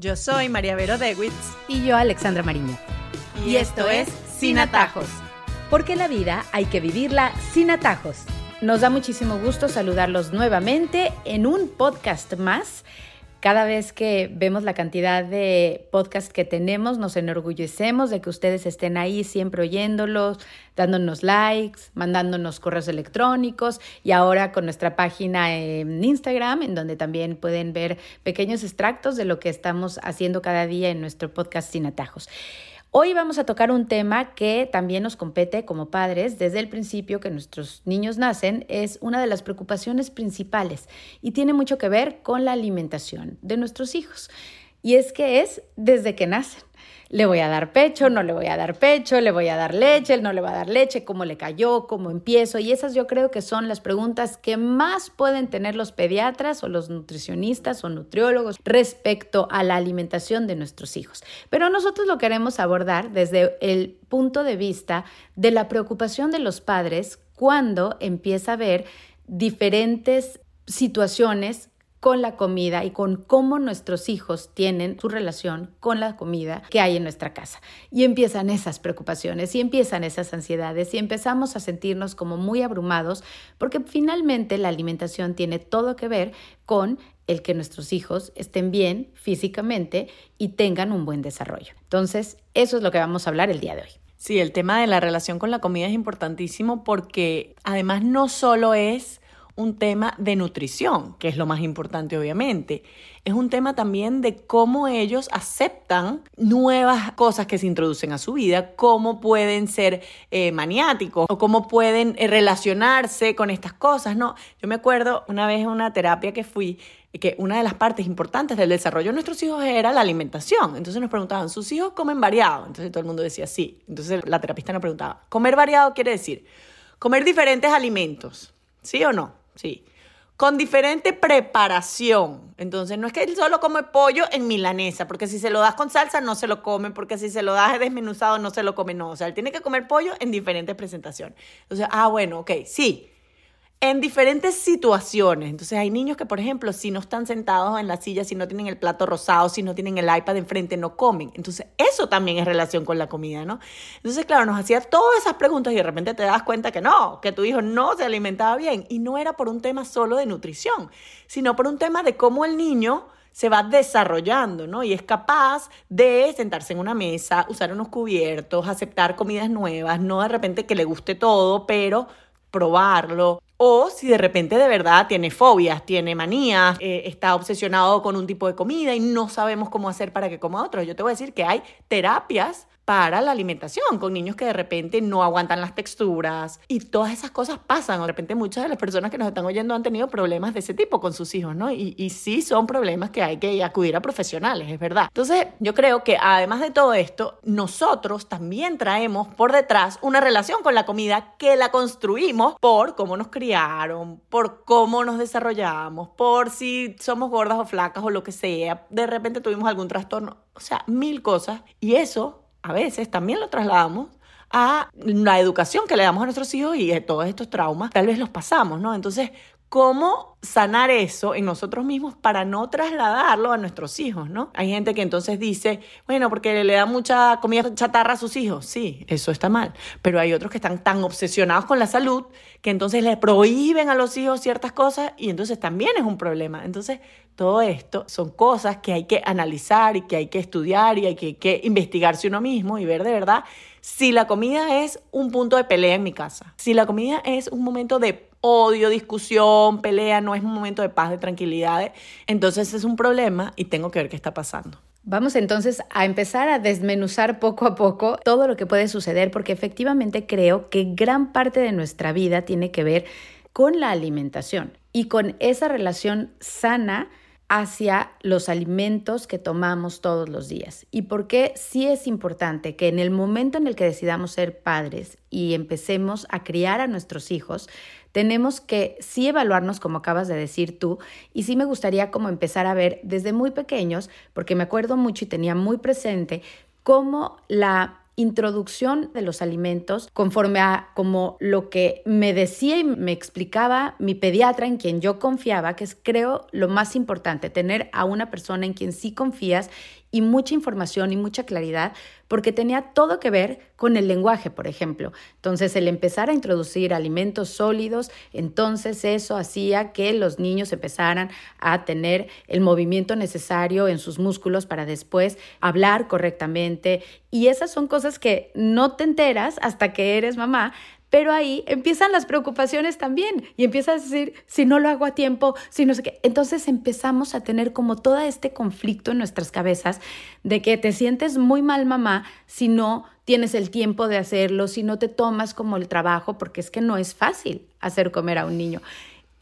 Yo soy María Vero Dewitz. Y yo, Alexandra Mariño. Y, esto es Sin Atajos. Porque la vida hay que vivirla sin atajos. Nos da muchísimo gusto saludarlos nuevamente en un podcast más. Cada vez que vemos la cantidad de podcasts que tenemos, nos enorgullecemos de que ustedes estén ahí siempre oyéndolos, dándonos likes, mandándonos correos electrónicos y ahora con nuestra página en Instagram, en donde también pueden ver pequeños extractos de lo que estamos haciendo cada día en nuestro podcast Sin Atajos. Hoy vamos a tocar un tema que también nos compete como padres desde el principio que nuestros niños nacen. Es una de las preocupaciones principales y tiene mucho que ver con la alimentación de nuestros hijos. Y es que es desde que nacen le voy a dar pecho, no le voy a dar pecho, le voy a dar leche, no le va a dar leche, cómo le cayó, cómo empiezo. Y esas yo creo que son las preguntas que más pueden tener los pediatras o los nutricionistas o nutriólogos respecto a la alimentación de nuestros hijos. Pero nosotros lo queremos abordar desde el punto de vista de la preocupación de los padres cuando empieza a haber diferentes situaciones con la comida y con cómo nuestros hijos tienen su relación con la comida que hay en nuestra casa. Y empiezan esas preocupaciones y empiezan esas ansiedades y empezamos a sentirnos como muy abrumados porque finalmente la alimentación tiene todo que ver con el que nuestros hijos estén bien físicamente y tengan un buen desarrollo. Entonces, eso es lo que vamos a hablar el día de hoy. Sí, el tema de la relación con la comida es importantísimo porque además no solo es un tema de nutrición, que es lo más importante obviamente. Es un tema también de cómo ellos aceptan nuevas cosas que se introducen a su vida, cómo pueden ser eh, maniáticos o cómo pueden eh, relacionarse con estas cosas, ¿no? Yo me acuerdo una vez en una terapia que fui, que una de las partes importantes del desarrollo de nuestros hijos era la alimentación. Entonces nos preguntaban, ¿sus hijos comen variado? Entonces todo el mundo decía sí. Entonces la terapista nos preguntaba, ¿comer variado quiere decir comer diferentes alimentos? ¿Sí o no? Sí. Con diferente preparación. Entonces, no es que él solo come pollo en milanesa, porque si se lo das con salsa no se lo come, porque si se lo das desmenuzado no se lo come, no. O sea, él tiene que comer pollo en diferentes presentaciones. Entonces, ah, bueno, ok, sí en diferentes situaciones. Entonces hay niños que, por ejemplo, si no están sentados en la silla, si no tienen el plato rosado, si no tienen el iPad enfrente, no comen. Entonces eso también es relación con la comida, ¿no? Entonces, claro, nos hacía todas esas preguntas y de repente te das cuenta que no, que tu hijo no se alimentaba bien. Y no era por un tema solo de nutrición, sino por un tema de cómo el niño se va desarrollando, ¿no? Y es capaz de sentarse en una mesa, usar unos cubiertos, aceptar comidas nuevas, no de repente que le guste todo, pero probarlo. O si de repente de verdad tiene fobias, tiene manías, eh, está obsesionado con un tipo de comida y no sabemos cómo hacer para que coma otro. Yo te voy a decir que hay terapias para la alimentación, con niños que de repente no aguantan las texturas y todas esas cosas pasan. De repente muchas de las personas que nos están oyendo han tenido problemas de ese tipo con sus hijos, ¿no? Y, y sí son problemas que hay que acudir a profesionales, es verdad. Entonces yo creo que además de todo esto, nosotros también traemos por detrás una relación con la comida que la construimos por cómo nos criaron, por cómo nos desarrollamos, por si somos gordas o flacas o lo que sea, de repente tuvimos algún trastorno, o sea, mil cosas. Y eso a veces también lo trasladamos a la educación que le damos a nuestros hijos y todos estos traumas, tal vez los pasamos, ¿no? Entonces, ¿cómo sanar eso en nosotros mismos para no trasladarlo a nuestros hijos, ¿no? Hay gente que entonces dice, bueno, porque le da mucha comida chatarra a sus hijos. Sí, eso está mal. Pero hay otros que están tan obsesionados con la salud que entonces le prohíben a los hijos ciertas cosas y entonces también es un problema. Entonces, todo esto son cosas que hay que analizar y que hay que estudiar y hay que, que investigarse uno mismo y ver de verdad si la comida es un punto de pelea en mi casa, si la comida es un momento de odio, discusión, pelea, no es un momento de paz, de tranquilidad, entonces es un problema y tengo que ver qué está pasando. Vamos entonces a empezar a desmenuzar poco a poco todo lo que puede suceder porque efectivamente creo que gran parte de nuestra vida tiene que ver con la alimentación y con esa relación sana hacia los alimentos que tomamos todos los días. Y por qué sí es importante que en el momento en el que decidamos ser padres y empecemos a criar a nuestros hijos, tenemos que sí evaluarnos como acabas de decir tú y sí me gustaría como empezar a ver desde muy pequeños, porque me acuerdo mucho y tenía muy presente cómo la introducción de los alimentos conforme a como lo que me decía y me explicaba mi pediatra en quien yo confiaba, que es creo lo más importante, tener a una persona en quien sí confías y mucha información y mucha claridad, porque tenía todo que ver con el lenguaje, por ejemplo. Entonces, el empezar a introducir alimentos sólidos, entonces eso hacía que los niños empezaran a tener el movimiento necesario en sus músculos para después hablar correctamente. Y esas son cosas que no te enteras hasta que eres mamá, pero ahí empiezan las preocupaciones también y empiezas a decir, si no lo hago a tiempo, si no sé qué. Entonces empezamos a tener como todo este conflicto en nuestras cabezas de que te sientes muy mal mamá si no tienes el tiempo de hacerlo, si no te tomas como el trabajo, porque es que no es fácil hacer comer a un niño.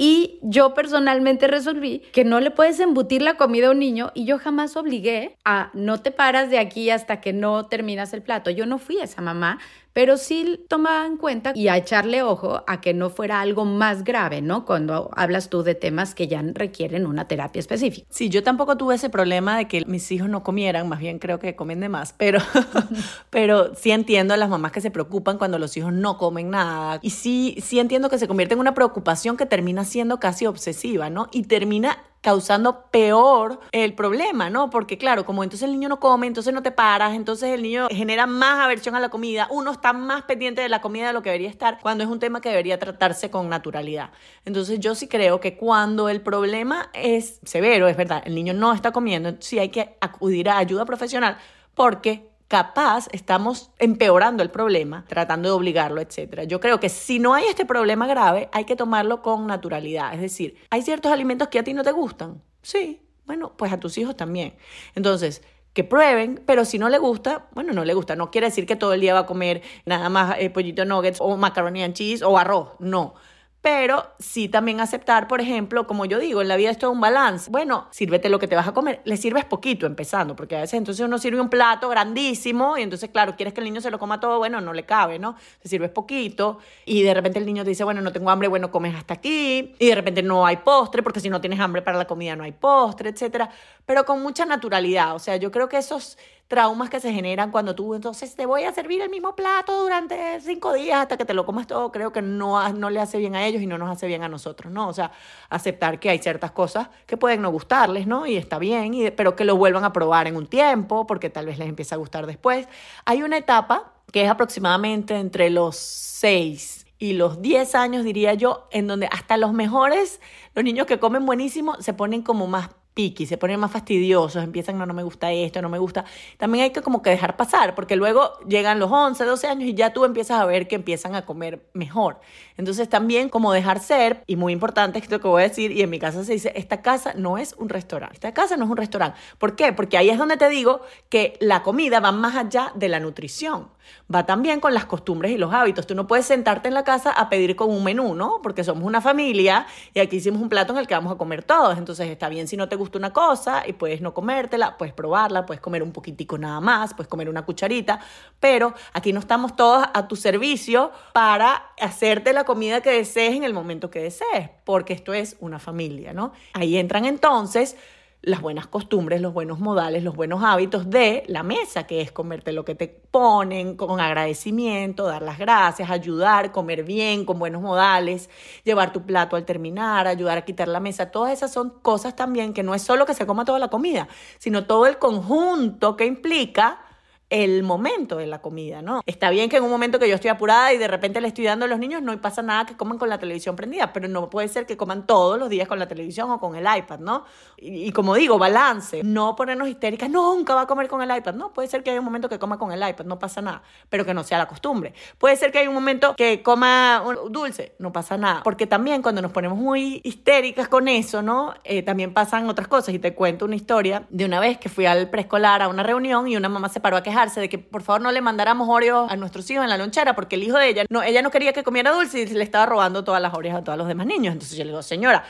Y yo personalmente resolví que no le puedes embutir la comida a un niño y yo jamás obligué a no te paras de aquí hasta que no terminas el plato. Yo no fui esa mamá, pero sí tomaba en cuenta y a echarle ojo a que no fuera algo más grave, ¿no? Cuando hablas tú de temas que ya requieren una terapia específica. Sí, yo tampoco tuve ese problema de que mis hijos no comieran, más bien creo que comen de más, pero, pero sí entiendo a las mamás que se preocupan cuando los hijos no comen nada. Y sí, sí entiendo que se convierte en una preocupación que termina siendo casi obsesiva, ¿no? Y termina causando peor el problema, ¿no? Porque claro, como entonces el niño no come, entonces no te paras, entonces el niño genera más aversión a la comida, uno está más pendiente de la comida de lo que debería estar, cuando es un tema que debería tratarse con naturalidad. Entonces yo sí creo que cuando el problema es severo, es verdad, el niño no está comiendo, sí hay que acudir a ayuda profesional porque capaz estamos empeorando el problema, tratando de obligarlo, etc. Yo creo que si no hay este problema grave, hay que tomarlo con naturalidad. Es decir, ¿hay ciertos alimentos que a ti no te gustan? Sí, bueno, pues a tus hijos también. Entonces, que prueben, pero si no le gusta, bueno, no le gusta. No quiere decir que todo el día va a comer nada más eh, pollito nuggets o macaroni and cheese o arroz. No pero sí también aceptar, por ejemplo, como yo digo, en la vida es todo un balance. Bueno, sírvete lo que te vas a comer, le sirves poquito empezando, porque a veces entonces uno sirve un plato grandísimo y entonces, claro, quieres que el niño se lo coma todo, bueno, no le cabe, ¿no? Te sirves poquito y de repente el niño te dice, bueno, no tengo hambre, bueno, comes hasta aquí y de repente no hay postre, porque si no tienes hambre para la comida no hay postre, etcétera, pero con mucha naturalidad. O sea, yo creo que esos traumas que se generan cuando tú entonces te voy a servir el mismo plato durante cinco días hasta que te lo comas todo, creo que no, no le hace bien a ellos y no nos hace bien a nosotros, ¿no? O sea, aceptar que hay ciertas cosas que pueden no gustarles, ¿no? Y está bien, y, pero que lo vuelvan a probar en un tiempo, porque tal vez les empiece a gustar después. Hay una etapa que es aproximadamente entre los seis y los 10 años, diría yo, en donde hasta los mejores, los niños que comen buenísimo, se ponen como más piqui, se ponen más fastidiosos, empiezan, no, no me gusta esto, no me gusta. También hay que como que dejar pasar, porque luego llegan los 11, 12 años y ya tú empiezas a ver que empiezan a comer mejor. Entonces también como dejar ser, y muy importante esto que voy a decir, y en mi casa se dice, esta casa no es un restaurante, esta casa no es un restaurante. ¿Por qué? Porque ahí es donde te digo que la comida va más allá de la nutrición va también con las costumbres y los hábitos. Tú no puedes sentarte en la casa a pedir con un menú, ¿no? Porque somos una familia y aquí hicimos un plato en el que vamos a comer todos. Entonces está bien si no te gusta una cosa y puedes no comértela, puedes probarla, puedes comer un poquitico nada más, puedes comer una cucharita, pero aquí no estamos todos a tu servicio para hacerte la comida que desees en el momento que desees, porque esto es una familia, ¿no? Ahí entran entonces las buenas costumbres, los buenos modales, los buenos hábitos de la mesa, que es comerte lo que te ponen con agradecimiento, dar las gracias, ayudar, comer bien, con buenos modales, llevar tu plato al terminar, ayudar a quitar la mesa. Todas esas son cosas también que no es solo que se coma toda la comida, sino todo el conjunto que implica el momento de la comida, ¿no? Está bien que en un momento que yo estoy apurada y de repente le estoy dando a los niños, no pasa nada que coman con la televisión prendida, pero no puede ser que coman todos los días con la televisión o con el iPad, ¿no? Y, como digo, balance, no ponernos histéricas, nunca va a comer con el iPad, no, puede ser que haya un momento que coma con el iPad, no pasa nada, pero que no sea la costumbre. Puede ser que haya un momento que coma dulce, no pasa nada, porque también cuando nos ponemos muy histéricas con eso, ¿no? Eh, también pasan otras cosas y te cuento una historia de una vez que fui al preescolar a una reunión y una mamá se paró a quejar de que por favor no le mandáramos Oreos a nuestros hijos en la lonchera porque el hijo de ella, no, ella no quería que comiera dulce y le estaba robando todas las Oreos a todos los demás niños. Entonces yo le digo, señora,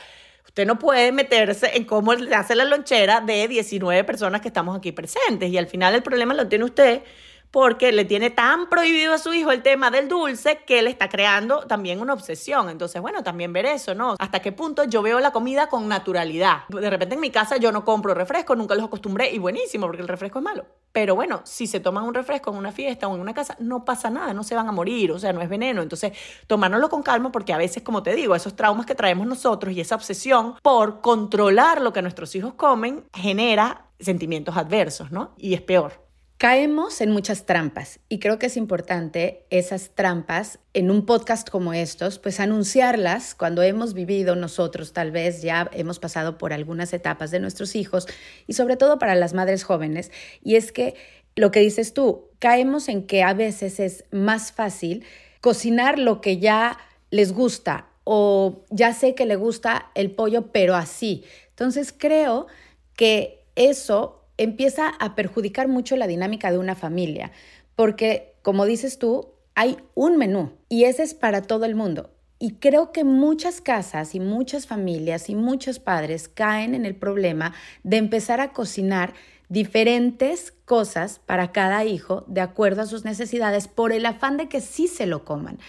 Usted no puede meterse en cómo le hace la lonchera de 19 personas que estamos aquí presentes. Y al final el problema lo tiene usted porque le tiene tan prohibido a su hijo el tema del dulce que le está creando también una obsesión. Entonces, bueno, también ver eso, ¿no? Hasta qué punto yo veo la comida con naturalidad. De repente en mi casa yo no compro refresco, nunca los acostumbré y buenísimo porque el refresco es malo. Pero bueno, si se toman un refresco en una fiesta o en una casa, no pasa nada, no se van a morir, o sea, no es veneno. Entonces, tomárnoslo con calma porque a veces, como te digo, esos traumas que traemos nosotros y esa obsesión por controlar lo que nuestros hijos comen genera sentimientos adversos, ¿no? Y es peor. Caemos en muchas trampas y creo que es importante esas trampas en un podcast como estos, pues anunciarlas cuando hemos vivido nosotros, tal vez ya hemos pasado por algunas etapas de nuestros hijos y sobre todo para las madres jóvenes. Y es que lo que dices tú, caemos en que a veces es más fácil cocinar lo que ya les gusta o ya sé que le gusta el pollo, pero así. Entonces creo que eso empieza a perjudicar mucho la dinámica de una familia, porque, como dices tú, hay un menú y ese es para todo el mundo. Y creo que muchas casas y muchas familias y muchos padres caen en el problema de empezar a cocinar diferentes cosas para cada hijo de acuerdo a sus necesidades por el afán de que sí se lo coman.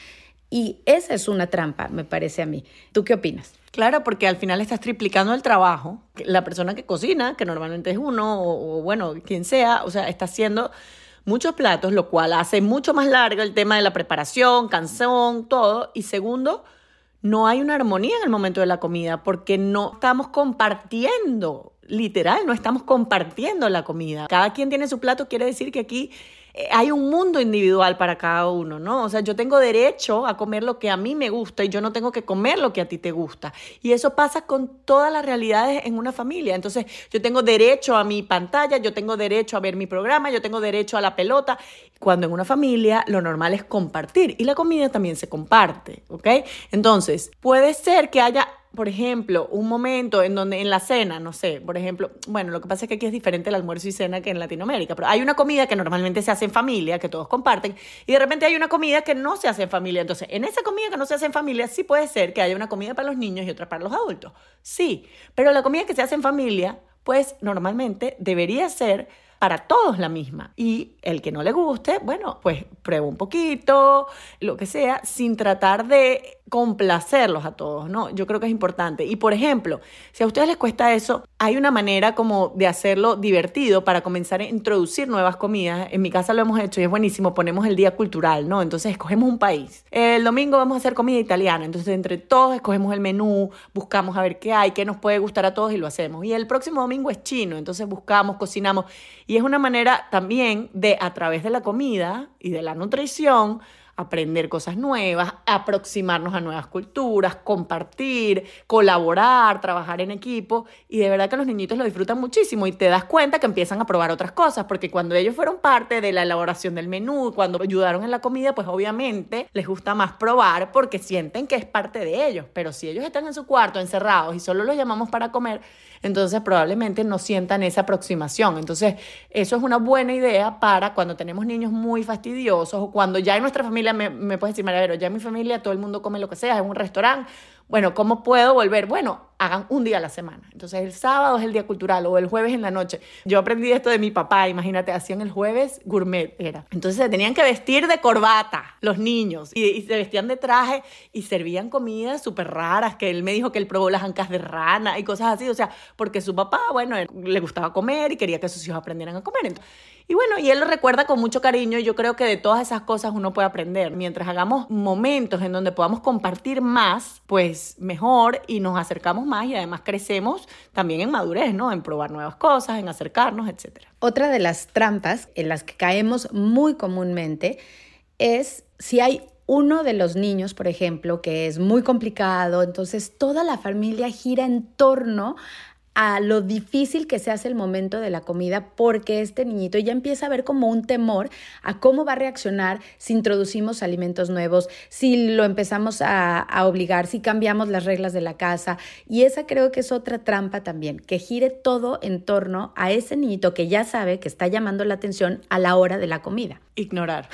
Y esa es una trampa, me parece a mí. ¿Tú qué opinas? Claro, porque al final estás triplicando el trabajo. La persona que cocina, que normalmente es uno, o, bueno, quien sea, o sea, está haciendo muchos platos, lo cual hace mucho más largo el tema de la preparación, canción, todo. Y segundo, no hay una armonía en el momento de la comida porque no estamos compartiendo, literal, no estamos compartiendo la comida. Cada quien tiene su plato, quiere decir que aquí hay un mundo individual para cada uno, ¿no? O sea, yo tengo derecho a comer lo que a mí me gusta y yo no tengo que comer lo que a ti te gusta. Y eso pasa con todas las realidades en una familia. Entonces, yo tengo derecho a mi pantalla, yo tengo derecho a ver mi programa, yo tengo derecho a la pelota. Cuando en una familia lo normal es compartir y la comida también se comparte, ¿ok? Entonces, puede ser que haya por ejemplo, un momento en donde en la cena, no sé, por ejemplo, bueno, lo que pasa es que aquí es diferente el almuerzo y cena que en Latinoamérica, pero hay una comida que normalmente se hace en familia, que todos comparten, y de repente hay una comida que no se hace en familia. Entonces, en esa comida que no se hace en familia, sí puede ser que haya una comida para los niños y otra para los adultos. Sí, pero la comida que se hace en familia, pues normalmente debería ser para todos la misma. Y el que no le guste, bueno, pues prueba un poquito, lo que sea, sin tratar de complacerlos a todos, ¿no? Yo creo que es importante. Y por ejemplo, si a ustedes les cuesta eso, hay una manera como de hacerlo divertido para comenzar a introducir nuevas comidas. En mi casa lo hemos hecho y es buenísimo, ponemos el día cultural, ¿no? Entonces escogemos un país. El domingo vamos a hacer comida italiana, entonces entre todos escogemos el menú, buscamos a ver qué hay, qué nos puede gustar a todos y lo hacemos. Y el próximo domingo es chino, entonces buscamos, cocinamos. Y es una manera también de, a través de la comida y de la nutrición, aprender cosas nuevas, aproximarnos a nuevas culturas, compartir, colaborar, trabajar en equipo. Y de verdad que los niñitos lo disfrutan muchísimo y te das cuenta que empiezan a probar otras cosas, porque cuando ellos fueron parte de la elaboración del menú, cuando ayudaron en la comida, pues obviamente les gusta más probar porque sienten que es parte de ellos. Pero si ellos están en su cuarto encerrados y solo los llamamos para comer, entonces probablemente no sientan esa aproximación. Entonces, eso es una buena idea para cuando tenemos niños muy fastidiosos o cuando ya en nuestra familia me, me puedes decir, Maravero, ya en mi familia todo el mundo come lo que sea, en un restaurante. Bueno, ¿cómo puedo volver? Bueno, hagan un día a la semana. Entonces el sábado es el día cultural o el jueves en la noche. Yo aprendí esto de mi papá, imagínate, hacían el jueves gourmet era. Entonces se tenían que vestir de corbata los niños y, se vestían de traje y servían comidas súper raras, que él me dijo que él probó las ancas de rana y cosas así, o sea, porque su papá, bueno, le gustaba comer y quería que sus hijos aprendieran a comer. Y bueno, y él lo recuerda con mucho cariño y yo creo que de todas esas cosas uno puede aprender. Mientras hagamos momentos en donde podamos compartir más, pues mejor y nos acercamos más y además crecemos también en madurez, ¿no? En probar nuevas cosas, en acercarnos, etc. Otra de las trampas en las que caemos muy comúnmente es si hay uno de los niños, por ejemplo, que es muy complicado, entonces toda la familia gira en torno a lo difícil que se hace el momento de la comida porque este niñito ya empieza a ver como un temor a cómo va a reaccionar si introducimos alimentos nuevos, si lo empezamos a, obligar, si cambiamos las reglas de la casa. Y esa creo que es otra trampa también, que gire todo en torno a ese niñito que ya sabe que está llamando la atención a la hora de la comida. Ignorar.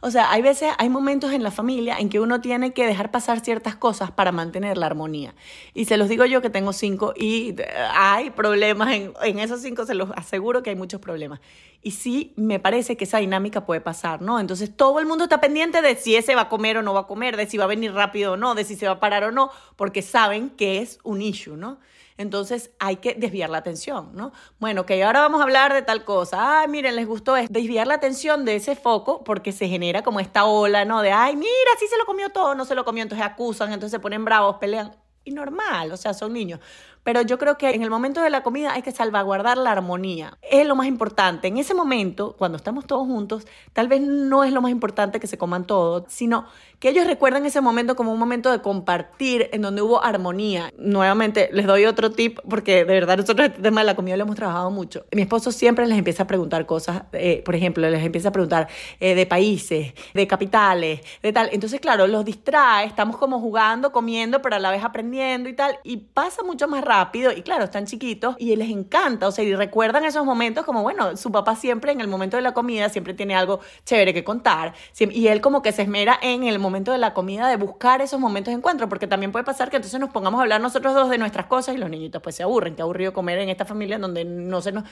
O sea, hay veces, hay momentos en la familia en que uno tiene que dejar pasar ciertas cosas para mantener la armonía. Y se los digo yo que tengo cinco y hay problemas en, esos cinco, se los aseguro que hay muchos problemas. Y sí, me parece que esa dinámica puede pasar, ¿no? Entonces todo el mundo está pendiente de si ese va a comer o no va a comer, de si va a venir rápido o no, de si se va a parar o no, porque saben que es un issue, ¿no? Entonces hay que desviar la atención, ¿no? Bueno, que ahora vamos a hablar de tal cosa. Ay, miren, les gustó es desviar la atención de ese foco porque se genera como esta ola, ¿no? De, ay, mira, sí se lo comió todo, no se lo comió, entonces acusan, entonces se ponen bravos, pelean. Y normal, o sea, son niños. Pero yo creo que en el momento de la comida hay que salvaguardar la armonía. Es lo más importante. En ese momento, cuando estamos todos juntos, tal vez no es lo más importante que se coman todos, sino que ellos recuerden ese momento como un momento de compartir en donde hubo armonía. Nuevamente, les doy otro tip porque de verdad nosotros este tema de la comida lo hemos trabajado mucho. Mi esposo siempre les empieza a preguntar cosas, eh, por ejemplo, les empieza a preguntar eh, de países, de capitales, de tal. Entonces, claro, los distrae, estamos como jugando, comiendo, pero a la vez aprendiendo y tal. Y pasa mucho más rápido y claro, están chiquitos y les encanta, o sea, y recuerdan esos momentos como, bueno, su papá siempre en el momento de la comida siempre tiene algo chévere que contar y él como que se esmera en el momento de la comida de buscar esos momentos de encuentro, porque también puede pasar que entonces nos pongamos a hablar nosotros dos de nuestras cosas y los niñitos pues se aburren, que aburrido comer en esta familia donde no se nos...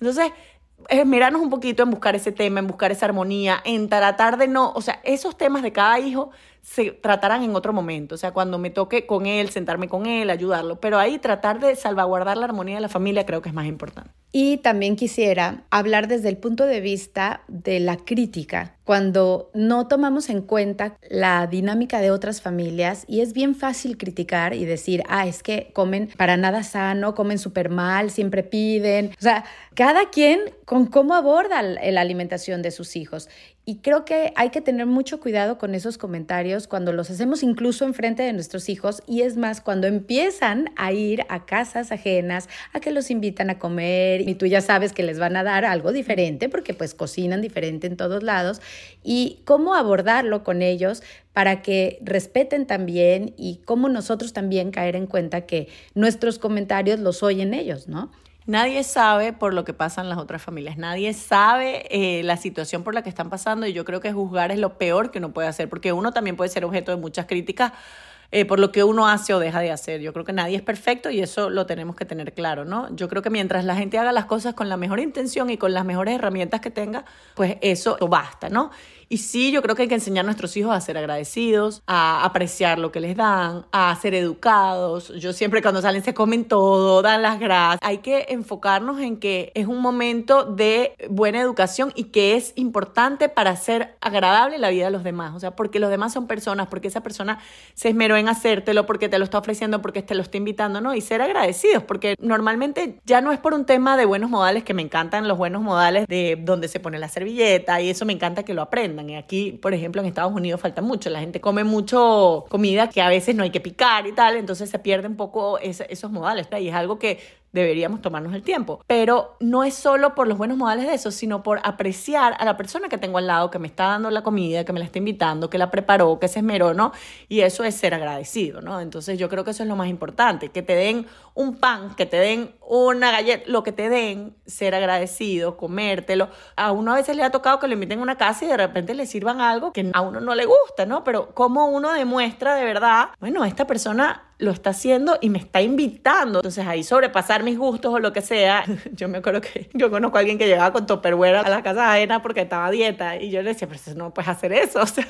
Entonces, es mirarnos un poquito en buscar ese tema, en buscar esa armonía, en tratar de no, o sea, esos temas de cada hijo se tratarán en otro momento, o sea, cuando me toque con él, sentarme con él, ayudarlo, pero ahí tratar de salvaguardar la armonía de la familia creo que es más importante. Y también quisiera hablar desde el punto de vista de la crítica, cuando no tomamos en cuenta la dinámica de otras familias y es bien fácil criticar y decir, ah, es que comen para nada sano, comen súper mal, siempre piden. O sea, cada quien con cómo aborda la alimentación de sus hijos. Y creo que hay que tener mucho cuidado con esos comentarios cuando los hacemos incluso enfrente de nuestros hijos y es más cuando empiezan a ir a casas ajenas, a que los invitan a comer y tú ya sabes que les van a dar algo diferente porque pues cocinan diferente en todos lados y cómo abordarlo con ellos para que respeten también y cómo nosotros también caer en cuenta que nuestros comentarios los oyen ellos, ¿no? Nadie sabe por lo que pasan las otras familias, nadie sabe eh, la situación por la que están pasando y yo creo que juzgar es lo peor que uno puede hacer, porque uno también puede ser objeto de muchas críticas eh, por lo que uno hace o deja de hacer. Yo creo que nadie es perfecto y eso lo tenemos que tener claro, ¿no? Yo creo que mientras la gente haga las cosas con la mejor intención y con las mejores herramientas que tenga, pues eso basta, ¿no? Y sí, yo creo que hay que enseñar a nuestros hijos a ser agradecidos, a apreciar lo que les dan, a ser educados. Yo siempre cuando salen se comen todo, dan las gracias. Hay que enfocarnos en que es un momento de buena educación y que es importante para hacer agradable la vida de los demás. O sea, porque los demás son personas, porque esa persona se esmeró en hacértelo, porque te lo está ofreciendo, porque te lo está invitando, ¿no? Y ser agradecidos, porque normalmente ya no es por un tema de buenos modales, que me encantan los buenos modales de donde se pone la servilleta y eso me encanta que lo aprendan aquí, por ejemplo, en Estados Unidos falta mucho. La gente come mucho comida que a veces no hay que picar y tal, entonces se pierde un poco esos modales. Y es algo que deberíamos tomarnos el tiempo. Pero no es solo por los buenos modales de eso, sino por apreciar a la persona que tengo al lado, que me está dando la comida, que me la está invitando, que la preparó, que se esmeró, ¿no? Y eso es ser agradecido, ¿no? Entonces yo creo que eso es lo más importante, que te den un pan, que te den una galleta, lo que te den, ser agradecido, comértelo. A uno a veces le ha tocado que le inviten a una casa y de repente le sirvan algo que a uno no le gusta, ¿no? Pero cómo uno demuestra de verdad, bueno, esta persona lo está haciendo y me está invitando. Entonces ahí sobrepasar mis gustos o lo que sea. Yo me acuerdo que yo conozco a alguien que llegaba con topperware a la casa ajena porque estaba a dieta y yo le decía, pero no puedes hacer eso, o sea,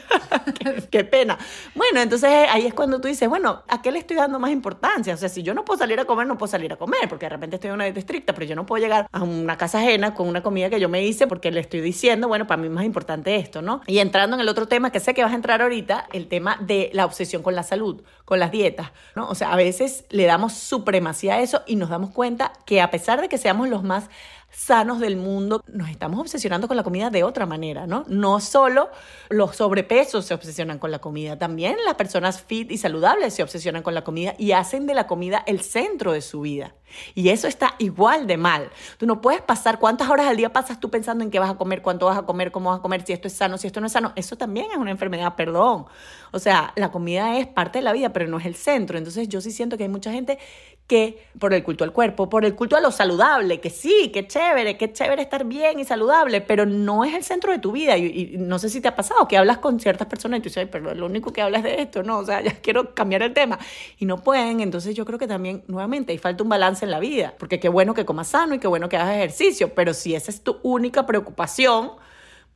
qué, pena. Bueno, entonces ahí es cuando tú dices, bueno, ¿a qué le estoy dando más importancia? O sea, si yo no puedo salir a comer, no puedo salir a comer porque de repente estoy en una dieta estricta, pero yo no puedo llegar a una casa ajena con una comida que yo me hice porque le estoy diciendo, bueno, para mí es más importante esto, ¿no? Y entrando en el otro tema que sé que vas a entrar ahorita, el tema de la obsesión con la salud, con las dietas, O sea, veces le damos supremacía a eso y nos damos cuenta que a pesar de que seamos los más sanos del mundo, nos estamos obsesionando con la comida de otra manera, ¿no? No solo los sobrepesos se obsesionan con la comida, también las personas fit y saludables se obsesionan con la comida y hacen de la comida el centro de su vida. Y eso está igual de mal. Tú no puedes pasar, ¿cuántas horas al día pasas tú pensando en qué vas a comer, cuánto vas a comer, cómo vas a comer, si esto es sano, si esto no es sano? Eso también es una enfermedad, perdón. O sea, la comida es parte de la vida, pero no es el centro. Entonces yo sí siento que hay mucha gente que por el culto al cuerpo, por el culto a lo saludable, que sí, qué chévere, qué chévere estar bien y saludable, pero no es el centro de tu vida. Y, no sé si te ha pasado que hablas con ciertas personas y tú dices, pero lo único que hablas de esto, no, o sea, ya quiero cambiar el tema. Y no pueden, entonces yo creo que también, nuevamente, hay falta un balance en la vida, porque qué bueno que comas sano y qué bueno que hagas ejercicio, pero si esa es tu única preocupación,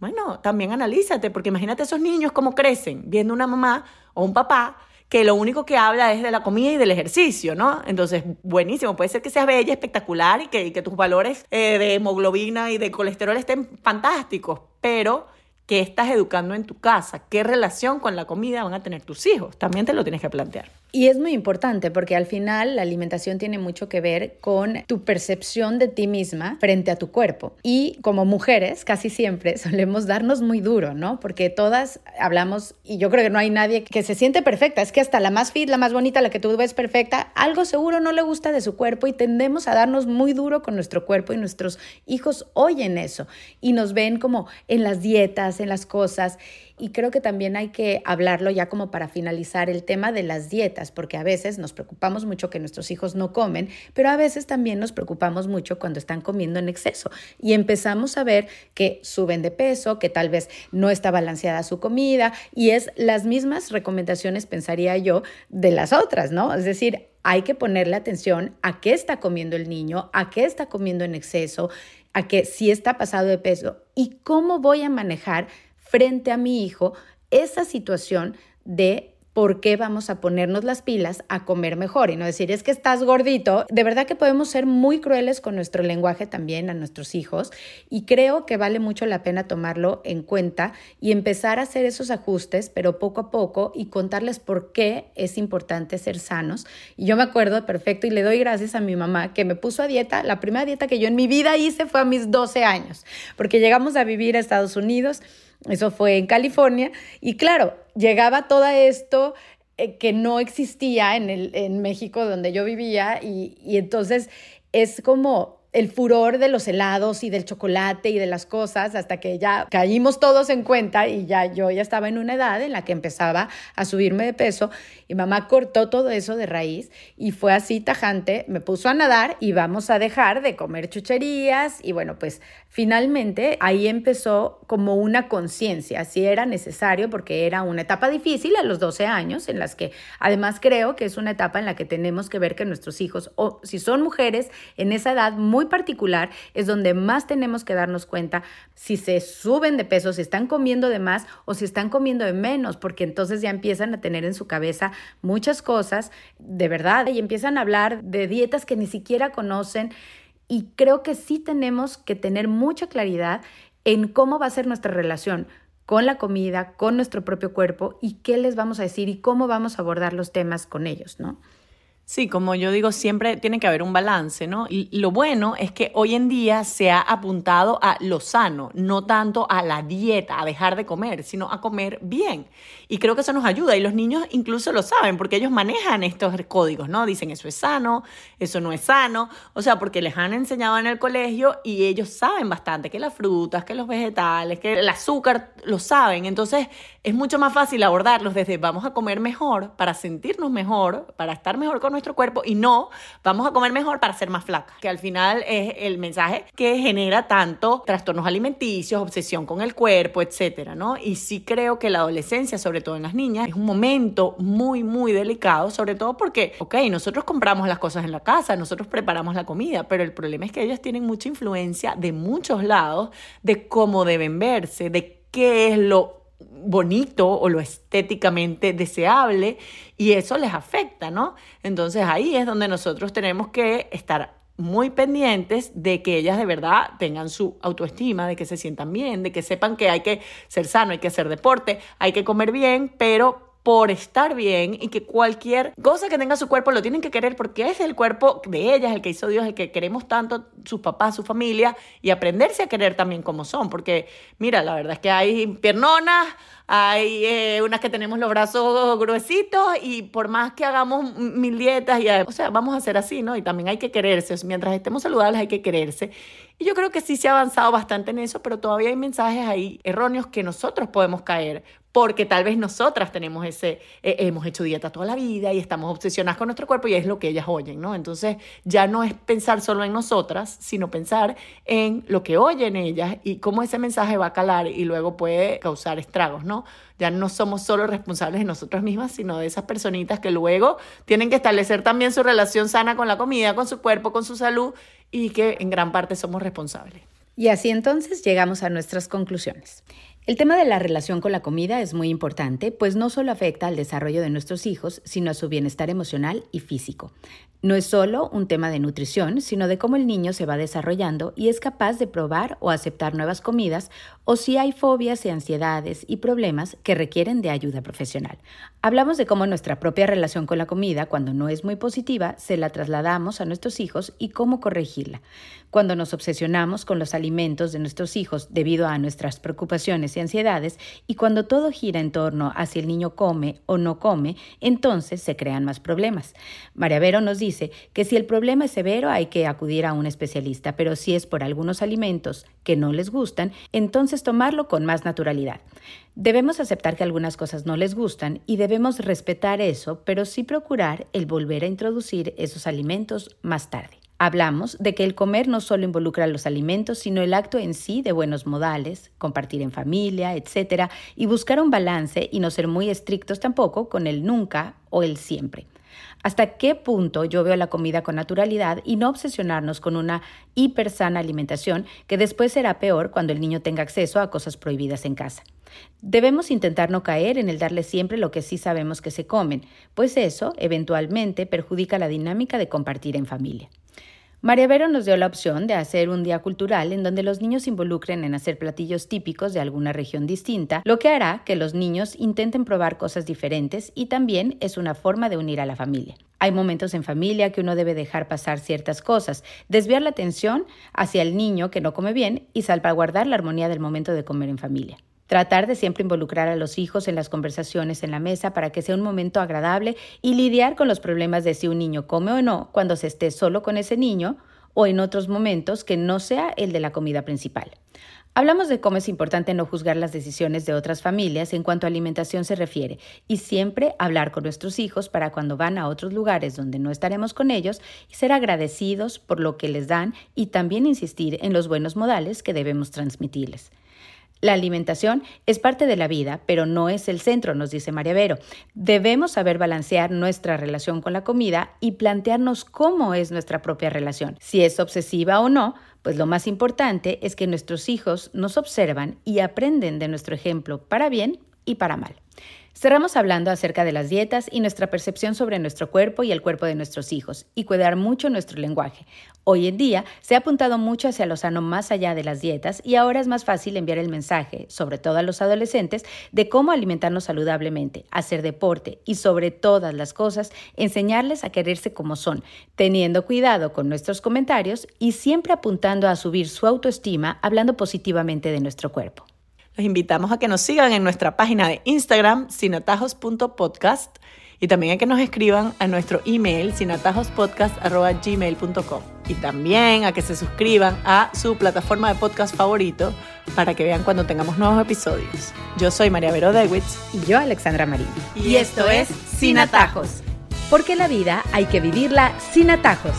bueno, también analízate, porque imagínate esos niños cómo crecen viendo una mamá o un papá que lo único que habla es de la comida y del ejercicio, ¿no? Entonces, buenísimo, puede ser que seas bella, espectacular y que, tus valores eh, de hemoglobina y de colesterol estén fantásticos, pero ¿qué estás educando en tu casa? ¿Qué relación con la comida van a tener tus hijos? También te lo tienes que plantear. Y es muy importante porque al final la alimentación tiene mucho que ver con tu percepción de ti misma frente a tu cuerpo. Y como mujeres casi siempre solemos darnos muy duro, ¿no? Porque todas hablamos y yo creo que no hay nadie que se siente perfecta. Es que hasta la más fit, la más bonita, la que tú ves perfecta, algo seguro no le gusta de su cuerpo y tendemos a darnos muy duro con nuestro cuerpo y nuestros hijos oyen eso y nos ven como en las dietas, las cosas y creo que también hay que hablarlo ya como para finalizar el tema de las dietas, porque a veces nos preocupamos mucho que nuestros hijos no comen, pero a veces también nos preocupamos mucho cuando están comiendo en exceso y empezamos a ver que suben de peso, que tal vez no está balanceada su comida y es las mismas recomendaciones, pensaría yo, de las otras, ¿no? Es decir, hay que ponerle atención a qué está comiendo el niño, a qué está comiendo en exceso, a que si está pasado de peso y cómo voy a manejar frente a mi hijo esa situación de ¿por qué vamos a ponernos las pilas a comer mejor? Y no decir, es que estás gordito. De verdad que podemos ser muy crueles con nuestro lenguaje también a nuestros hijos y creo que vale mucho la pena tomarlo en cuenta y empezar a hacer esos ajustes, pero poco a poco y contarles por qué es importante ser sanos. Y yo me acuerdo perfecto y le doy gracias a mi mamá que me puso a dieta. La primera dieta que yo en mi vida hice fue a mis 12 años, porque llegamos a vivir a Estados Unidos eso fue en California. Y claro, llegaba todo esto eh, que no existía en, el, en México donde yo vivía y, y entonces es como el furor de los helados y del chocolate y de las cosas hasta que ya caímos todos en cuenta y ya yo ya estaba en una edad en la que empezaba a subirme de peso y mamá cortó todo eso de raíz y fue así tajante, me puso a nadar y vamos a dejar de comer chucherías y bueno, pues finalmente ahí empezó como una conciencia, si era necesario porque era una etapa difícil a los 12 años en las que además creo que es una etapa en la que tenemos que ver que nuestros hijos o si son mujeres en esa edad muy particular es donde más tenemos que darnos cuenta si se suben de peso, si están comiendo de más o si están comiendo de menos, porque entonces ya empiezan a tener en su cabeza muchas cosas de verdad y empiezan a hablar de dietas que ni siquiera conocen. Y creo que sí tenemos que tener mucha claridad en cómo va a ser nuestra relación con la comida, con nuestro propio cuerpo y qué les vamos a decir y cómo vamos a abordar los temas con ellos, ¿no? Sí, como yo digo, siempre tiene que haber un balance, ¿no? Y lo bueno es que hoy en día se ha apuntado a lo sano, no tanto a la dieta, a dejar de comer, sino a comer bien. Y creo que eso nos ayuda. Y los niños incluso lo saben, porque ellos manejan estos códigos, ¿no? Dicen eso es sano, eso no es sano. O sea, porque les han enseñado en el colegio y ellos saben bastante que las frutas, que los vegetales, que el azúcar, lo saben. Entonces es mucho más fácil abordarlos desde vamos a comer mejor para sentirnos mejor, para estar mejor con nuestro cuerpo y no vamos a comer mejor para ser más flaca, que al final es el mensaje que genera tanto trastornos alimenticios, obsesión con el cuerpo, etcétera, ¿no? Y sí creo que la adolescencia, sobre todo en las niñas, es un momento muy, muy delicado, sobre todo porque, ok, nosotros compramos las cosas en la casa, nosotros preparamos la comida, pero el problema es que ellas tienen mucha influencia de muchos lados de cómo deben verse, de qué es lo bonito o lo estéticamente deseable y eso les afecta, ¿no? Entonces ahí es donde nosotros tenemos que estar muy pendientes de que ellas de verdad tengan su autoestima, de que se sientan bien, de que sepan que hay que ser sano, hay que hacer deporte, hay que comer bien, pero por estar bien y que cualquier cosa que tenga su cuerpo lo tienen que querer porque es el cuerpo de ellas, el que hizo Dios, el que queremos tanto, sus papás, su familia, y aprenderse a querer también como son, porque mira, la verdad es que hay piernonas, hay eh, unas que tenemos los brazos gruesitos y por más que hagamos mil dietas, y, o sea, vamos a ser así, ¿no? Y también hay que quererse, mientras estemos saludables hay que quererse. Y yo creo que sí se ha avanzado bastante en eso, pero todavía hay mensajes ahí erróneos que nosotros podemos caer porque tal vez nosotras tenemos ese, eh, hemos hecho dieta toda la vida y estamos obsesionadas con nuestro cuerpo y es lo que ellas oyen, ¿no? Entonces ya no es pensar solo en nosotras, sino pensar en lo que oyen ellas y cómo ese mensaje va a calar y luego puede causar estragos, ¿no? Ya no somos solo responsables de nosotras mismas, sino de esas personitas que luego tienen que establecer también su relación sana con la comida, con su cuerpo, con su salud y que en gran parte somos responsables. Y así entonces llegamos a nuestras conclusiones. El tema de la relación con la comida es muy importante, pues no solo afecta al desarrollo de nuestros hijos, sino a su bienestar emocional y físico. No es solo un tema de nutrición, sino de cómo el niño se va desarrollando y es capaz de probar o aceptar nuevas comidas o si hay fobias y ansiedades y problemas que requieren de ayuda profesional. Hablamos de cómo nuestra propia relación con la comida, cuando no es muy positiva, se la trasladamos a nuestros hijos y cómo corregirla. Cuando nos obsesionamos con los alimentos de nuestros hijos debido a nuestras preocupaciones y ansiedades y cuando todo gira en torno a si el niño come o no come, entonces se crean más problemas. María Vero nos dice dice que si el problema es severo hay que acudir a un especialista, pero si es por algunos alimentos que no les gustan, entonces tomarlo con más naturalidad. Debemos aceptar que algunas cosas no les gustan y debemos respetar eso, pero sí procurar el volver a introducir esos alimentos más tarde. Hablamos de que el comer no solo involucra los alimentos, sino el acto en sí de buenos modales, compartir en familia, etc., y buscar un balance y no ser muy estrictos tampoco con el nunca o el siempre. ¿Hasta qué punto yo veo la comida con naturalidad y no obsesionarnos con una hiper sana alimentación que después será peor cuando el niño tenga acceso a cosas prohibidas en casa? Debemos intentar no caer en el darle siempre lo que sí sabemos que se comen, pues eso eventualmente perjudica la dinámica de compartir en familia. María Vero nos dio la opción de hacer un día cultural en donde los niños se involucren en hacer platillos típicos de alguna región distinta, lo que hará que los niños intenten probar cosas diferentes y también es una forma de unir a la familia. Hay momentos en familia que uno debe dejar pasar ciertas cosas, desviar la atención hacia el niño que no come bien y salvaguardar la armonía del momento de comer en familia. Tratar de siempre involucrar a los hijos en las conversaciones en la mesa para que sea un momento agradable y lidiar con los problemas de si un niño come o no cuando se esté solo con ese niño o en otros momentos que no sea el de la comida principal. Hablamos de cómo es importante no juzgar las decisiones de otras familias en cuanto a alimentación se refiere y siempre hablar con nuestros hijos para cuando van a otros lugares donde no estaremos con ellos y ser agradecidos por lo que les dan y también insistir en los buenos modales que debemos transmitirles. La alimentación es parte de la vida, pero no es el centro, nos dice María Vero. Debemos saber balancear nuestra relación con la comida y plantearnos cómo es nuestra propia relación. Si es obsesiva o no, pues lo más importante es que nuestros hijos nos observan y aprenden de nuestro ejemplo para bien y para mal. Cerramos hablando acerca de las dietas y nuestra percepción sobre nuestro cuerpo y el cuerpo de nuestros hijos y cuidar mucho nuestro lenguaje. Hoy en día se ha apuntado mucho hacia lo sano más allá de las dietas y ahora es más fácil enviar el mensaje, sobre todo a los adolescentes, de cómo alimentarnos saludablemente, hacer deporte y sobre todas las cosas enseñarles a quererse como son, teniendo cuidado con nuestros comentarios y siempre apuntando a subir su autoestima hablando positivamente de nuestro cuerpo. Los invitamos a que nos sigan en nuestra página de Instagram, sinatajos.podcast, y también a que nos escriban a nuestro email, sinatajospodcast.gmail.com. Y también a que se suscriban a su plataforma de podcast favorito para que vean cuando tengamos nuevos episodios. Yo soy María Vero Dewitz. Y yo, Alexandra Marín. Y, esto es Sin Atajos. Porque la vida hay que vivirla sin atajos.